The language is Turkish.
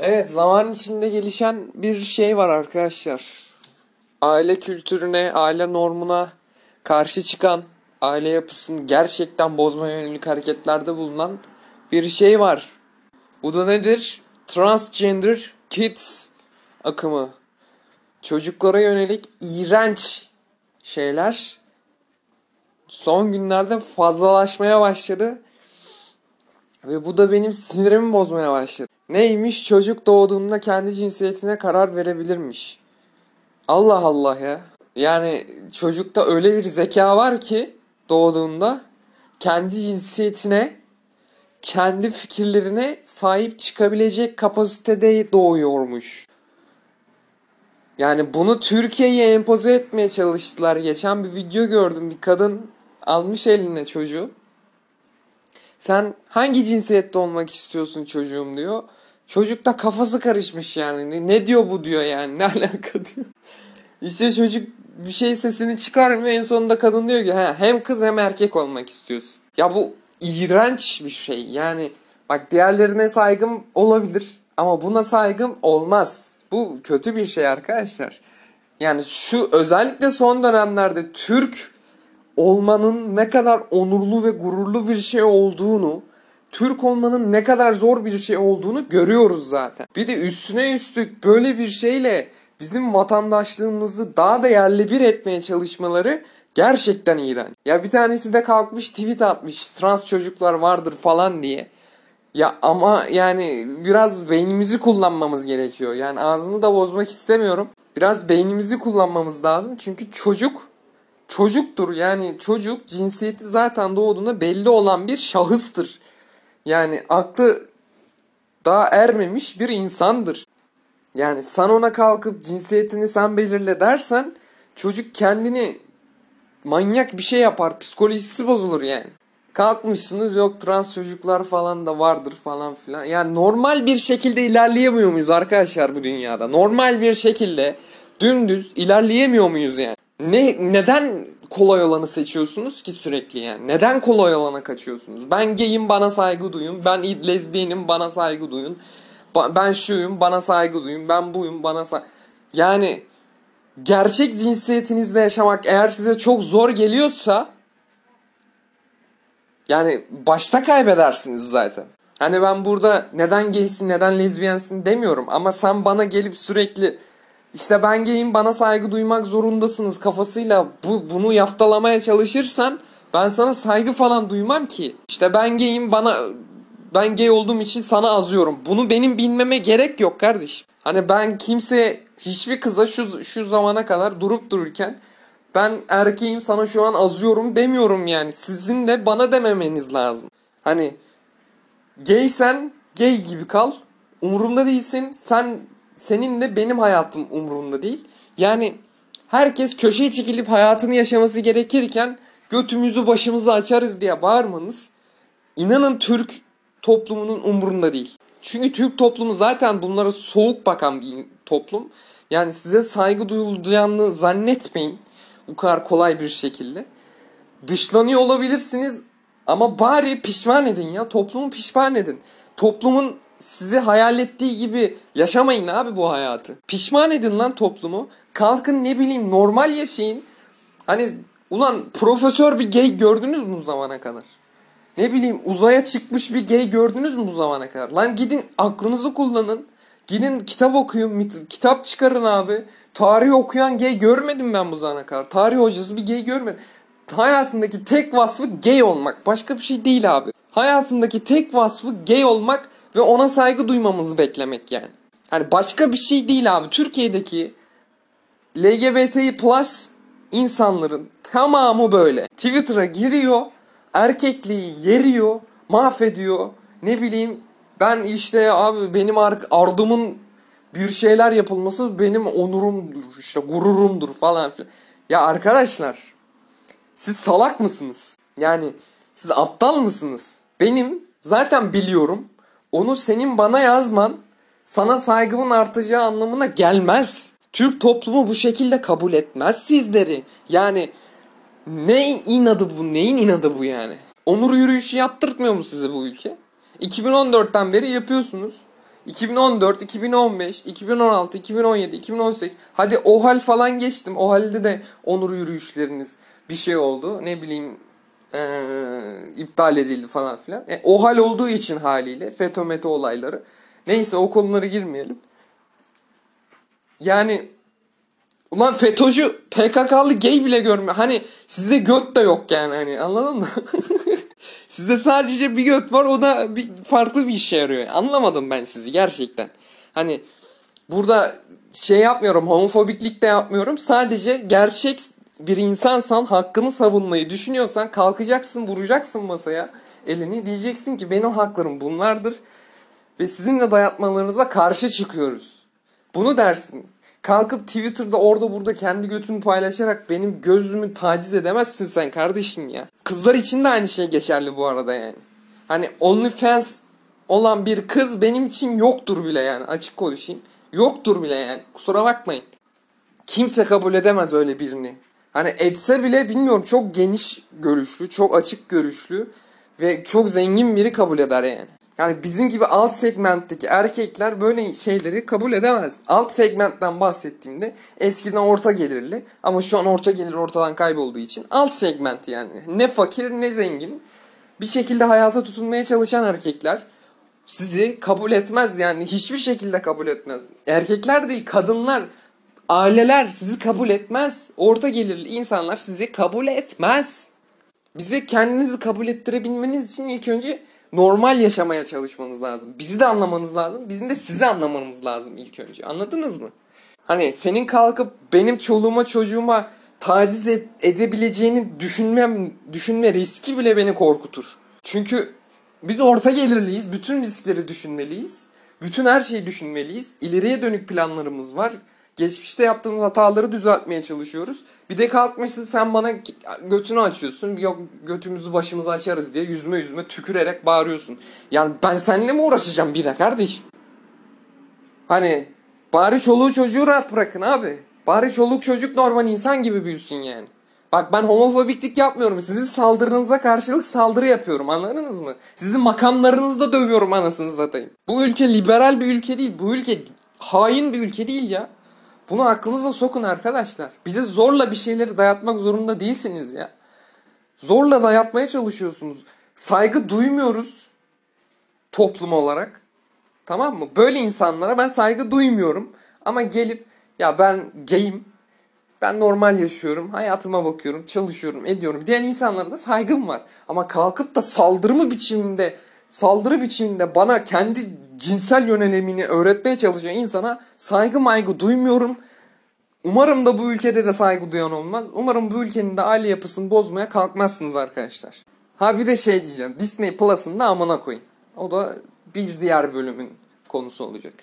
Evet zaman içinde gelişen bir şey var arkadaşlar. Aile kültürüne, aile normuna karşı çıkan, aile yapısını gerçekten bozmaya yönelik hareketlerde bulunan bir şey var. Bu da nedir? Transgender Kids akımı. Çocuklara yönelik iğrenç şeyler son günlerde fazlalaşmaya başladı. Ve bu da benim sinirimi bozmaya başladı. Neymiş çocuk doğduğunda kendi cinsiyetine karar verebilirmiş. Allah Allah ya. Yani çocukta öyle bir zeka var ki doğduğunda kendi cinsiyetine, kendi fikirlerine sahip çıkabilecek kapasitede doğuyormuş. Yani bunu Türkiye'ye empoze etmeye çalıştılar. Geçen bir video gördüm. Bir kadın almış eline çocuğu. Sen hangi cinsiyette olmak istiyorsun çocuğum diyor. Çocuk da kafası karışmış yani. Ne diyor bu diyor yani. Ne alaka diyor. İşte çocuk bir şey sesini çıkarmıyor. En sonunda kadın diyor ki hem kız hem erkek olmak istiyorsun. Ya bu iğrenç bir şey. Yani bak diğerlerine saygım olabilir. Ama buna saygım olmaz. Bu kötü bir şey arkadaşlar. Yani şu özellikle son dönemlerde Türk olmanın ne kadar onurlu ve gururlu bir şey olduğunu, Türk olmanın ne kadar zor bir şey olduğunu görüyoruz zaten. Bir de üstüne üstlük böyle bir şeyle bizim vatandaşlığımızı daha değerli bir etmeye çalışmaları gerçekten iğrenç. Ya bir tanesi de kalkmış tweet atmış trans çocuklar vardır falan diye. Ya ama yani biraz beynimizi kullanmamız gerekiyor. Yani ağzımı da bozmak istemiyorum. Biraz beynimizi kullanmamız lazım. Çünkü çocuk çocuktur. Yani çocuk cinsiyeti zaten doğduğunda belli olan bir şahıstır. Yani aklı daha ermemiş bir insandır. Yani sen ona kalkıp cinsiyetini sen belirle dersen çocuk kendini manyak bir şey yapar. Psikolojisi bozulur yani. Kalkmışsınız yok trans çocuklar falan da vardır falan filan. Yani normal bir şekilde ilerleyemiyor muyuz arkadaşlar bu dünyada? Normal bir şekilde dümdüz ilerleyemiyor muyuz yani? Ne neden kolay olanı seçiyorsunuz ki sürekli yani? Neden kolay olana kaçıyorsunuz? Ben gayim bana saygı duyun. Ben lezbiyenim bana saygı duyun. Ben şuyum bana saygı duyun. Ben buyum bana saygı... Yani gerçek cinsiyetinizle yaşamak eğer size çok zor geliyorsa yani başta kaybedersiniz zaten. Hani ben burada neden gaysin neden lezbiyensin demiyorum ama sen bana gelip sürekli işte ben gayim bana saygı duymak zorundasınız kafasıyla bu bunu yaftalamaya çalışırsan ben sana saygı falan duymam ki. İşte ben gayim bana ben gay olduğum için sana azıyorum. Bunu benim bilmeme gerek yok kardeşim. Hani ben kimse hiçbir kıza şu şu zamana kadar durup dururken ben erkeğim sana şu an azıyorum demiyorum yani. Sizin de bana dememeniz lazım. Hani gaysen gay gibi kal. Umurumda değilsin. Sen senin de benim hayatım umurumda değil. Yani herkes köşeye çekilip hayatını yaşaması gerekirken götümüzü başımızı açarız diye bağırmanız inanın Türk toplumunun umurunda değil. Çünkü Türk toplumu zaten bunlara soğuk bakan bir toplum. Yani size saygı duyulacağını zannetmeyin bu kadar kolay bir şekilde. Dışlanıyor olabilirsiniz ama bari pişman edin ya. Toplumu pişman edin. Toplumun sizi hayal ettiği gibi yaşamayın abi bu hayatı. Pişman edin lan toplumu. Kalkın ne bileyim normal yaşayın. Hani ulan profesör bir gay gördünüz mü bu zamana kadar? Ne bileyim uzaya çıkmış bir gay gördünüz mü bu zamana kadar? Lan gidin aklınızı kullanın. Gidin kitap okuyun, kitap çıkarın abi. Tarih okuyan gay görmedim ben bu zamana kadar. Tarih hocası bir gay görmedim. Hayatındaki tek vasfı gay olmak. Başka bir şey değil abi. Hayatındaki tek vasfı gay olmak ve ona saygı duymamızı beklemek yani. Hani başka bir şey değil abi. Türkiye'deki LGBTİ plus insanların tamamı böyle. Twitter'a giriyor, erkekliği yeriyor, mahvediyor. Ne bileyim ben işte abi benim ardımın bir şeyler yapılması benim onurumdur, işte gururumdur falan filan. Ya arkadaşlar siz salak mısınız? Yani siz aptal mısınız? Benim zaten biliyorum onu senin bana yazman sana saygımın artacağı anlamına gelmez. Türk toplumu bu şekilde kabul etmez sizleri. Yani ne inadı bu? Neyin inadı bu yani? Onur yürüyüşü yaptırtmıyor mu size bu ülke? 2014'ten beri yapıyorsunuz. 2014, 2015, 2016, 2017, 2018 hadi OHAL falan geçtim. OHAL'de de onur yürüyüşleriniz bir şey oldu. Ne bileyim ee, iptal edildi falan filan. E, OHAL olduğu için haliyle FETÖ METÖ olayları. Neyse o konulara girmeyelim. Yani ulan FETÖ'cü PKK'lı gay bile görmüyor. Hani sizde göt de yok yani hani anladın mı? sizde sadece bir göt var o da bir farklı bir işe yarıyor. Anlamadım ben sizi gerçekten. Hani burada şey yapmıyorum homofobiklik de yapmıyorum. Sadece gerçek bir insansan hakkını savunmayı düşünüyorsan kalkacaksın vuracaksın masaya elini diyeceksin ki benim haklarım bunlardır ve sizinle dayatmalarınıza karşı çıkıyoruz. Bunu dersin. Kalkıp Twitter'da orada burada kendi götünü paylaşarak benim gözümü taciz edemezsin sen kardeşim ya. Kızlar için de aynı şey geçerli bu arada yani. Hani OnlyFans olan bir kız benim için yoktur bile yani açık konuşayım. Yoktur bile yani kusura bakmayın. Kimse kabul edemez öyle birini. Hani etse bile bilmiyorum çok geniş görüşlü, çok açık görüşlü ve çok zengin biri kabul eder yani. Yani bizim gibi alt segmentteki erkekler böyle şeyleri kabul edemez. Alt segmentten bahsettiğimde eskiden orta gelirli ama şu an orta gelir ortadan kaybolduğu için alt segment yani. Ne fakir ne zengin bir şekilde hayata tutunmaya çalışan erkekler sizi kabul etmez yani hiçbir şekilde kabul etmez. Erkekler değil kadınlar aileler sizi kabul etmez. Orta gelirli insanlar sizi kabul etmez. Bize kendinizi kabul ettirebilmeniz için ilk önce normal yaşamaya çalışmanız lazım. Bizi de anlamanız lazım. Bizim de sizi anlamamız lazım ilk önce. Anladınız mı? Hani senin kalkıp benim çoluğuma çocuğuma taciz edebileceğini düşünmem, düşünme riski bile beni korkutur. Çünkü biz orta gelirliyiz. Bütün riskleri düşünmeliyiz. Bütün her şeyi düşünmeliyiz. İleriye dönük planlarımız var. Geçmişte yaptığımız hataları düzeltmeye çalışıyoruz. Bir de kalkmışsın sen bana götünü açıyorsun. Yok götümüzü başımızı açarız diye yüzme yüzme tükürerek bağırıyorsun. Yani ben seninle mi uğraşacağım bir de kardeş? Hani bari çoluğu çocuğu rahat bırakın abi. Bari çoluk çocuk normal insan gibi büyüsün yani. Bak ben homofobiklik yapmıyorum. Sizin saldırınıza karşılık saldırı yapıyorum anladınız mı? Sizin makamlarınızda dövüyorum anasını satayım. Bu ülke liberal bir ülke değil. Bu ülke hain bir ülke değil ya. Bunu aklınıza sokun arkadaşlar. Bize zorla bir şeyleri dayatmak zorunda değilsiniz ya. Zorla dayatmaya çalışıyorsunuz. Saygı duymuyoruz toplum olarak. Tamam mı? Böyle insanlara ben saygı duymuyorum. Ama gelip ya ben gayim, ben normal yaşıyorum, hayatıma bakıyorum, çalışıyorum, ediyorum diyen insanlara da saygım var. Ama kalkıp da saldırı mı biçiminde, saldırı biçiminde bana kendi cinsel yönelimini öğretmeye çalışan insana saygı maygı duymuyorum. Umarım da bu ülkede de saygı duyan olmaz. Umarım bu ülkenin de aile yapısını bozmaya kalkmazsınız arkadaşlar. Ha bir de şey diyeceğim. Disney Plus'ın da amına koyun. O da bir diğer bölümün konusu olacak.